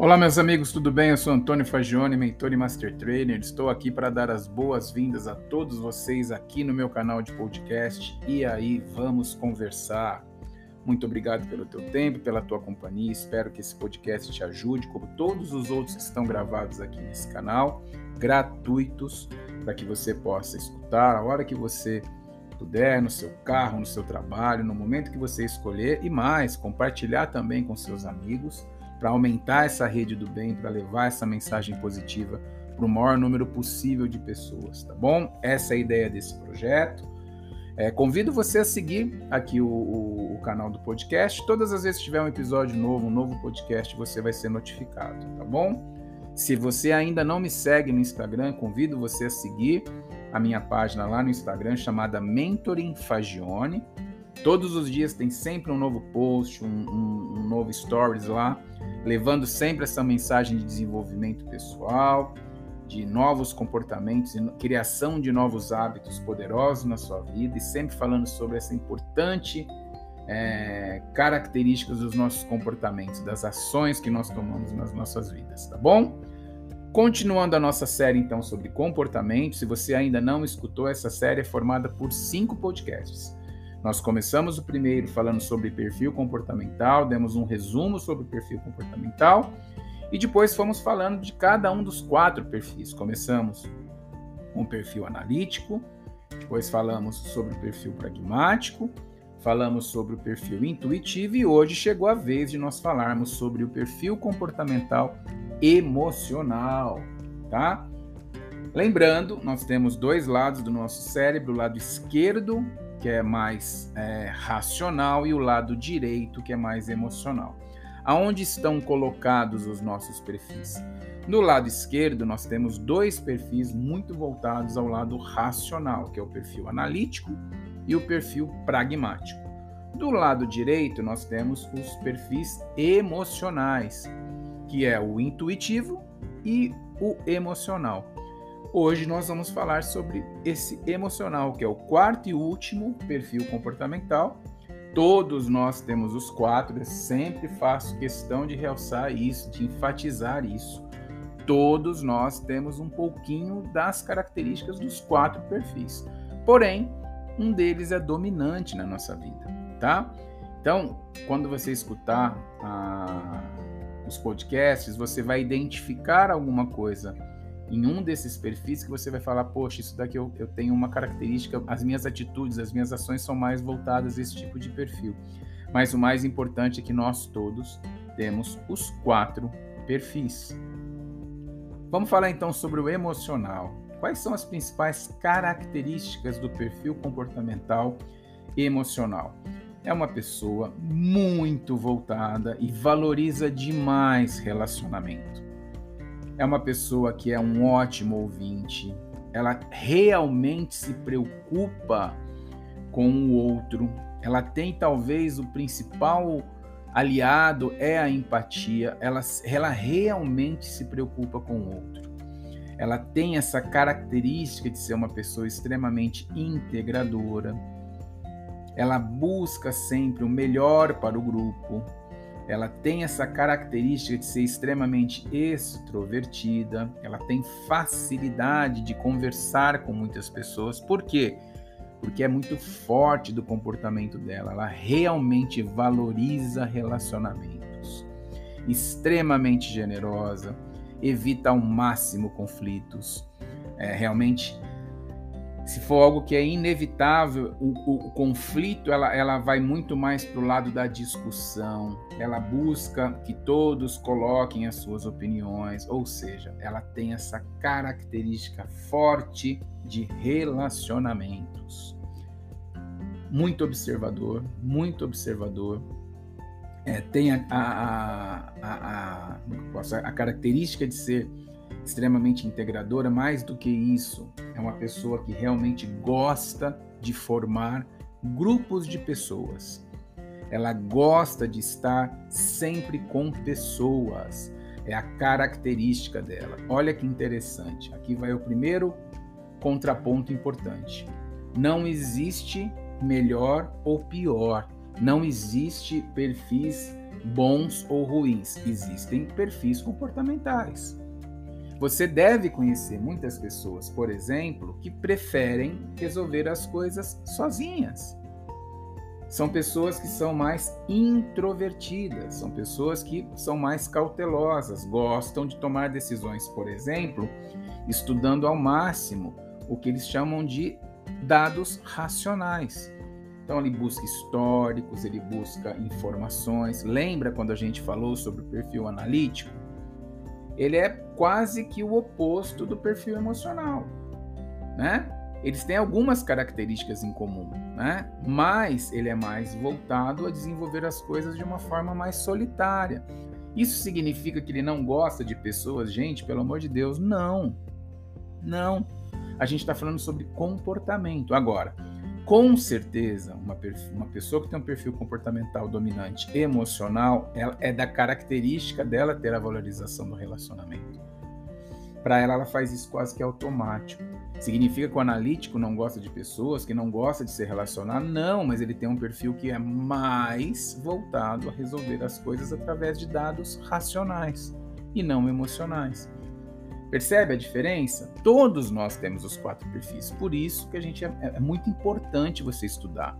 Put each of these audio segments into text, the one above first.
Olá, meus amigos, tudo bem? Eu sou Antônio Fagione, mentor e master trainer. Estou aqui para dar as boas-vindas a todos vocês aqui no meu canal de podcast. E aí, vamos conversar. Muito obrigado pelo teu tempo, pela tua companhia. Espero que esse podcast te ajude, como todos os outros que estão gravados aqui nesse canal, gratuitos, para que você possa escutar a hora que você puder, no seu carro, no seu trabalho, no momento que você escolher e mais, compartilhar também com seus amigos para aumentar essa rede do bem, para levar essa mensagem positiva para o maior número possível de pessoas, tá bom? Essa é a ideia desse projeto. É, convido você a seguir aqui o, o, o, canal do podcast. Todas as vezes que tiver um episódio novo, um novo podcast, você vai ser notificado, tá bom? Se você ainda não me segue no Instagram, convido você a seguir a minha página lá no Instagram chamada Mentoring Fagione. Todos os dias tem sempre um novo post, um, um, um novo stories lá levando sempre essa mensagem de desenvolvimento pessoal, de novos comportamentos e criação de novos hábitos poderosos na sua vida e sempre falando sobre essa importante é, características dos nossos comportamentos, das ações que nós tomamos nas nossas vidas, tá bom? Continuando a nossa série então sobre comportamento, se você ainda não escutou, essa série é formada por cinco podcasts. Nós começamos o primeiro falando sobre perfil comportamental, demos um resumo sobre o perfil comportamental e depois fomos falando de cada um dos quatro perfis. Começamos com o perfil analítico, depois falamos sobre o perfil pragmático, falamos sobre o perfil intuitivo e hoje chegou a vez de nós falarmos sobre o perfil comportamental emocional, tá? Lembrando, nós temos dois lados do nosso cérebro, o lado esquerdo que é mais é, racional, e o lado direito, que é mais emocional. Aonde estão colocados os nossos perfis? No lado esquerdo, nós temos dois perfis muito voltados ao lado racional, que é o perfil analítico e o perfil pragmático. Do lado direito, nós temos os perfis emocionais, que é o intuitivo e o emocional. Hoje nós vamos falar sobre esse emocional, que é o quarto e último perfil comportamental. Todos nós temos os quatro, eu sempre faço questão de realçar isso, de enfatizar isso. Todos nós temos um pouquinho das características dos quatro perfis. Porém, um deles é dominante na nossa vida, tá? Então, quando você escutar ah, os podcasts, você vai identificar alguma coisa em um desses perfis que você vai falar, poxa, isso daqui eu, eu tenho uma característica, as minhas atitudes, as minhas ações são mais voltadas a esse tipo de perfil. Mas o mais importante é que nós todos temos os quatro perfis. Vamos falar então sobre o emocional. Quais são as principais características do perfil comportamental emocional? É uma pessoa muito voltada e valoriza demais relacionamento é uma pessoa que é um ótimo ouvinte, ela realmente se preocupa com o outro, ela tem talvez o principal aliado é a empatia, ela, ela realmente se preocupa com o outro. Ela tem essa característica de ser uma pessoa extremamente integradora. Ela busca sempre o melhor para o grupo, ela tem essa característica de ser extremamente extrovertida, ela tem facilidade de conversar com muitas pessoas. Por quê? Porque é muito forte do comportamento dela, ela realmente valoriza relacionamentos. Extremamente generosa, evita ao máximo conflitos. É, realmente se for algo que é inevitável, o, o, o conflito ela, ela vai muito mais para o lado da discussão, ela busca que todos coloquem as suas opiniões, ou seja, ela tem essa característica forte de relacionamentos. Muito observador, muito observador. É, tem a, a, a, a, a característica de ser extremamente integradora, mais do que isso, é uma pessoa que realmente gosta de formar grupos de pessoas. Ela gosta de estar sempre com pessoas. É a característica dela. Olha que interessante. Aqui vai o primeiro contraponto importante. Não existe melhor ou pior. Não existe perfis bons ou ruins, existem perfis comportamentais. Você deve conhecer muitas pessoas, por exemplo, que preferem resolver as coisas sozinhas. São pessoas que são mais introvertidas, são pessoas que são mais cautelosas, gostam de tomar decisões, por exemplo, estudando ao máximo o que eles chamam de dados racionais. Então ele busca históricos, ele busca informações. Lembra quando a gente falou sobre o perfil analítico? Ele é quase que o oposto do perfil emocional, né? Eles têm algumas características em comum, né? Mas ele é mais voltado a desenvolver as coisas de uma forma mais solitária. Isso significa que ele não gosta de pessoas? Gente, pelo amor de Deus, não. Não. A gente está falando sobre comportamento. Agora, com certeza, uma, uma pessoa que tem um perfil comportamental dominante emocional é da característica dela ter a valorização do relacionamento. Para ela, ela faz isso quase que automático. Significa que o analítico não gosta de pessoas, que não gosta de se relacionar? Não, mas ele tem um perfil que é mais voltado a resolver as coisas através de dados racionais e não emocionais. Percebe a diferença? Todos nós temos os quatro perfis, por isso que a gente é, é muito importante você estudar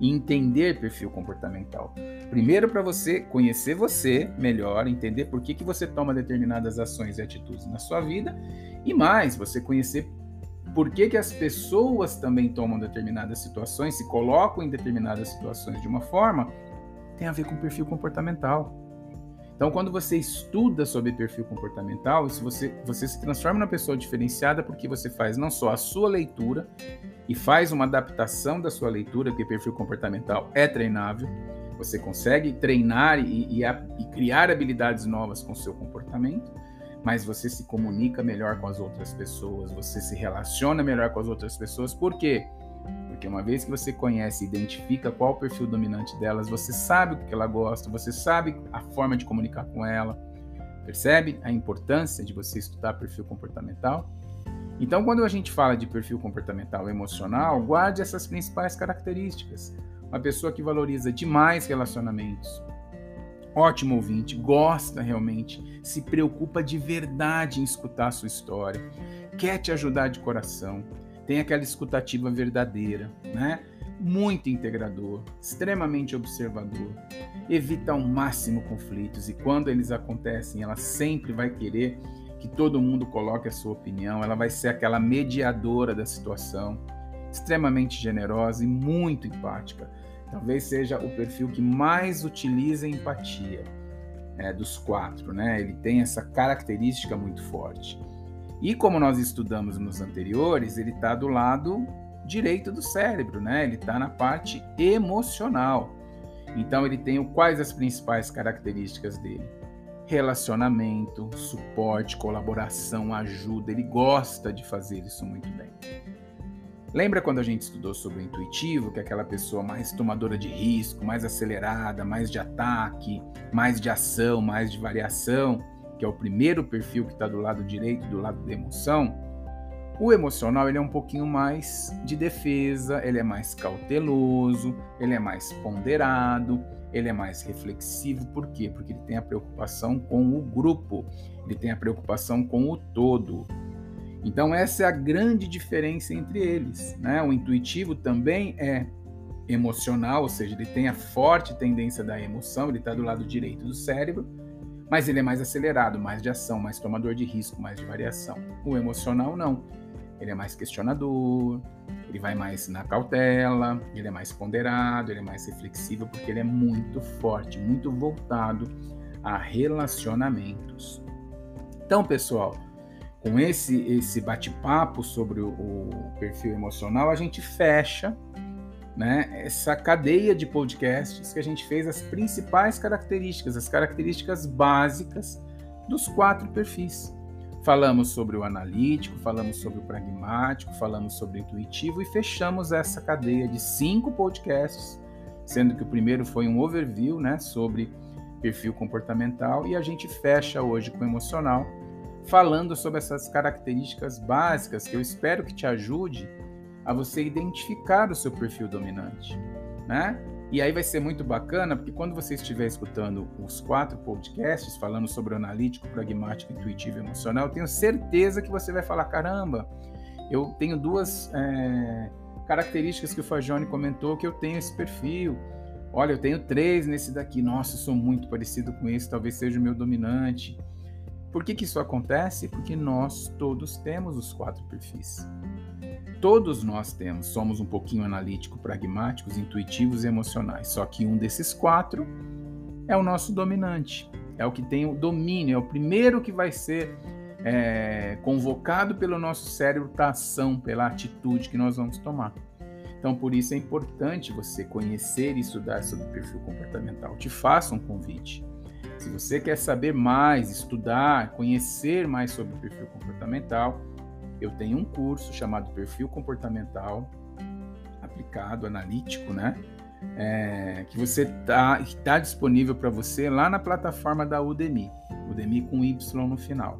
e entender perfil comportamental. Primeiro para você conhecer você melhor, entender por que, que você toma determinadas ações e atitudes na sua vida e mais, você conhecer por que, que as pessoas também tomam determinadas situações, se colocam em determinadas situações de uma forma, tem a ver com perfil comportamental. Então, quando você estuda sobre perfil comportamental, isso você, você se transforma numa pessoa diferenciada porque você faz não só a sua leitura e faz uma adaptação da sua leitura, porque perfil comportamental é treinável, você consegue treinar e, e, e criar habilidades novas com o seu comportamento, mas você se comunica melhor com as outras pessoas, você se relaciona melhor com as outras pessoas, por quê? Porque uma vez que você conhece e identifica qual o perfil dominante delas, você sabe o que ela gosta, você sabe a forma de comunicar com ela. Percebe a importância de você estudar perfil comportamental? Então, quando a gente fala de perfil comportamental emocional, guarde essas principais características. Uma pessoa que valoriza demais relacionamentos, ótimo ouvinte, gosta realmente, se preocupa de verdade em escutar a sua história, quer te ajudar de coração, tem aquela escutativa verdadeira, né? Muito integrador, extremamente observador, evita ao máximo conflitos e quando eles acontecem, ela sempre vai querer que todo mundo coloque a sua opinião, ela vai ser aquela mediadora da situação, extremamente generosa e muito empática. Talvez seja o perfil que mais utiliza empatia é, dos quatro, né? Ele tem essa característica muito forte. E como nós estudamos nos anteriores, ele está do lado direito do cérebro, né? Ele está na parte emocional. Então ele tem quais as principais características dele? Relacionamento, suporte, colaboração, ajuda. Ele gosta de fazer isso muito bem. Lembra quando a gente estudou sobre o intuitivo, que é aquela pessoa mais tomadora de risco, mais acelerada, mais de ataque, mais de ação, mais de variação? Que é o primeiro perfil que está do lado direito, do lado da emoção, o emocional ele é um pouquinho mais de defesa, ele é mais cauteloso, ele é mais ponderado, ele é mais reflexivo. Por quê? Porque ele tem a preocupação com o grupo, ele tem a preocupação com o todo. Então essa é a grande diferença entre eles. Né? O intuitivo também é emocional, ou seja, ele tem a forte tendência da emoção, ele está do lado direito do cérebro, mas ele é mais acelerado, mais de ação, mais tomador de risco, mais de variação. O emocional não. Ele é mais questionador, ele vai mais na cautela, ele é mais ponderado, ele é mais reflexivo, porque ele é muito forte, muito voltado a relacionamentos. Então, pessoal, com esse esse bate-papo sobre o, o perfil emocional, a gente fecha né, essa cadeia de podcasts que a gente fez as principais características, as características básicas dos quatro perfis. Falamos sobre o analítico, falamos sobre o pragmático, falamos sobre o intuitivo e fechamos essa cadeia de cinco podcasts, sendo que o primeiro foi um overview né, sobre perfil comportamental e a gente fecha hoje com o emocional, falando sobre essas características básicas que eu espero que te ajude a você identificar o seu perfil dominante, né? E aí vai ser muito bacana, porque quando você estiver escutando os quatro podcasts falando sobre analítico, pragmático, intuitivo e emocional, eu tenho certeza que você vai falar: caramba, eu tenho duas é, características que o Fagione comentou que eu tenho esse perfil. Olha, eu tenho três nesse daqui. Nossa, sou muito parecido com esse, talvez seja o meu dominante. Por que, que isso acontece? Porque nós todos temos os quatro perfis. Todos nós temos, somos um pouquinho analítico, pragmáticos, intuitivos e emocionais. Só que um desses quatro é o nosso dominante, é o que tem o domínio, é o primeiro que vai ser é, convocado pelo nosso cérebro para ação, pela atitude que nós vamos tomar. Então, por isso é importante você conhecer e estudar sobre o perfil comportamental. Te faça um convite. Se você quer saber mais, estudar, conhecer mais sobre o perfil comportamental, eu tenho um curso chamado Perfil Comportamental Aplicado, Analítico, né? É, que você tá, está disponível para você lá na plataforma da Udemy, Udemy com Y no final.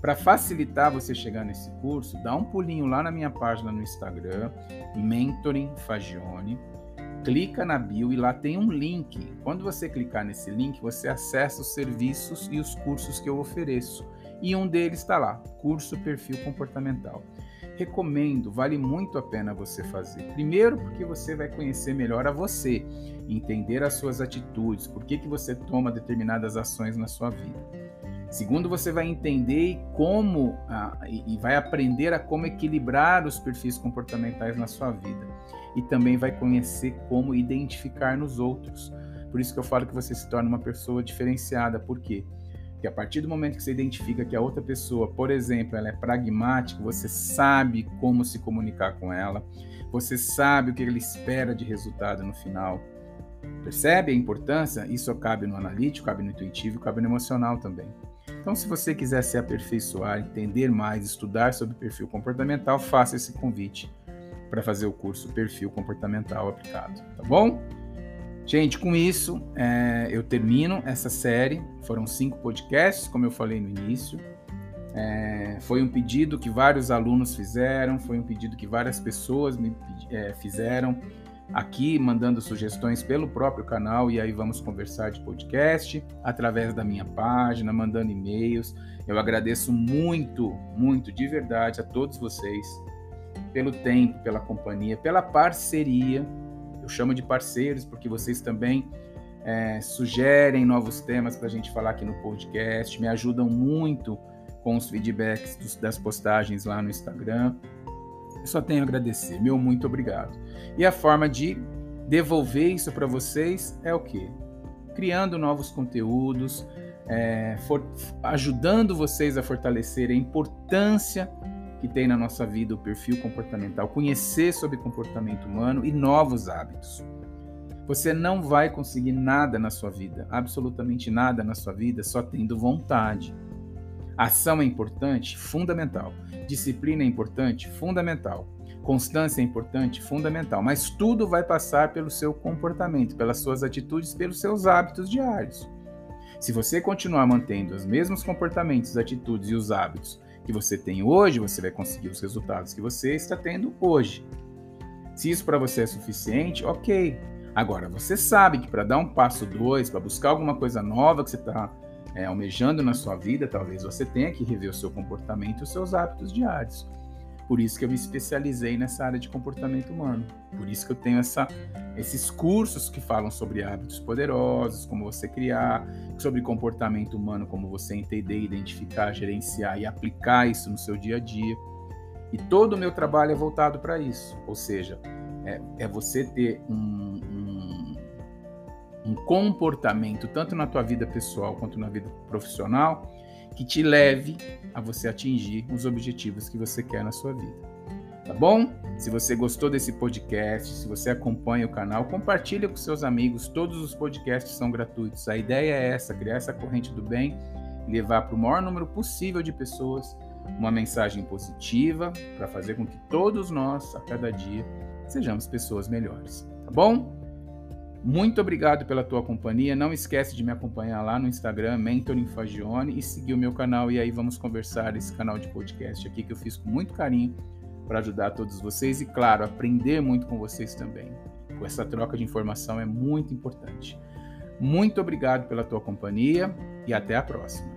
Para facilitar você chegar nesse curso, dá um pulinho lá na minha página no Instagram, Mentoring Fagione, clica na bio e lá tem um link. Quando você clicar nesse link, você acessa os serviços e os cursos que eu ofereço e um deles está lá, curso perfil comportamental. Recomendo, vale muito a pena você fazer. Primeiro, porque você vai conhecer melhor a você, entender as suas atitudes, por que, que você toma determinadas ações na sua vida. Segundo, você vai entender como ah, e vai aprender a como equilibrar os perfis comportamentais na sua vida. E também vai conhecer como identificar nos outros. Por isso que eu falo que você se torna uma pessoa diferenciada. Por quê? Que a partir do momento que você identifica que a outra pessoa, por exemplo, ela é pragmática, você sabe como se comunicar com ela, você sabe o que ele espera de resultado no final. Percebe a importância? Isso cabe no analítico, cabe no intuitivo, cabe no emocional também. Então, se você quiser se aperfeiçoar, entender mais, estudar sobre perfil comportamental, faça esse convite para fazer o curso Perfil Comportamental Aplicado, tá bom? Gente, com isso é, eu termino essa série. Foram cinco podcasts, como eu falei no início. É, foi um pedido que vários alunos fizeram, foi um pedido que várias pessoas me é, fizeram aqui, mandando sugestões pelo próprio canal. E aí vamos conversar de podcast através da minha página, mandando e-mails. Eu agradeço muito, muito de verdade a todos vocês pelo tempo, pela companhia, pela parceria eu chamo de parceiros porque vocês também é, sugerem novos temas para a gente falar aqui no podcast, me ajudam muito com os feedbacks dos, das postagens lá no Instagram. Eu só tenho a agradecer, meu muito obrigado. E a forma de devolver isso para vocês é o quê? Criando novos conteúdos, é, for, ajudando vocês a fortalecer a importância que tem na nossa vida o perfil comportamental, conhecer sobre comportamento humano e novos hábitos. Você não vai conseguir nada na sua vida, absolutamente nada na sua vida, só tendo vontade. Ação é importante, fundamental. Disciplina é importante, fundamental. Constância é importante, fundamental. Mas tudo vai passar pelo seu comportamento, pelas suas atitudes, pelos seus hábitos diários. Se você continuar mantendo os mesmos comportamentos, atitudes e os hábitos que você tem hoje, você vai conseguir os resultados que você está tendo hoje. Se isso para você é suficiente, ok. Agora, você sabe que para dar um passo dois, para buscar alguma coisa nova que você está é, almejando na sua vida, talvez você tenha que rever o seu comportamento e os seus hábitos diários. Por isso que eu me especializei nessa área de comportamento humano. Por isso que eu tenho essa, esses cursos que falam sobre hábitos poderosos, como você criar, sobre comportamento humano, como você entender, identificar, gerenciar e aplicar isso no seu dia a dia. E todo o meu trabalho é voltado para isso. Ou seja, é, é você ter um, um, um comportamento, tanto na tua vida pessoal quanto na vida profissional, que te leve a você atingir os objetivos que você quer na sua vida. Tá bom? Se você gostou desse podcast, se você acompanha o canal, compartilha com seus amigos. Todos os podcasts são gratuitos. A ideia é essa, criar essa corrente do bem levar para o maior número possível de pessoas uma mensagem positiva para fazer com que todos nós, a cada dia, sejamos pessoas melhores. Tá bom? Muito obrigado pela tua companhia. Não esquece de me acompanhar lá no Instagram, Mentoring Fagione, e seguir o meu canal. E aí vamos conversar esse canal de podcast aqui que eu fiz com muito carinho para ajudar todos vocês e, claro, aprender muito com vocês também. Com essa troca de informação é muito importante. Muito obrigado pela tua companhia e até a próxima.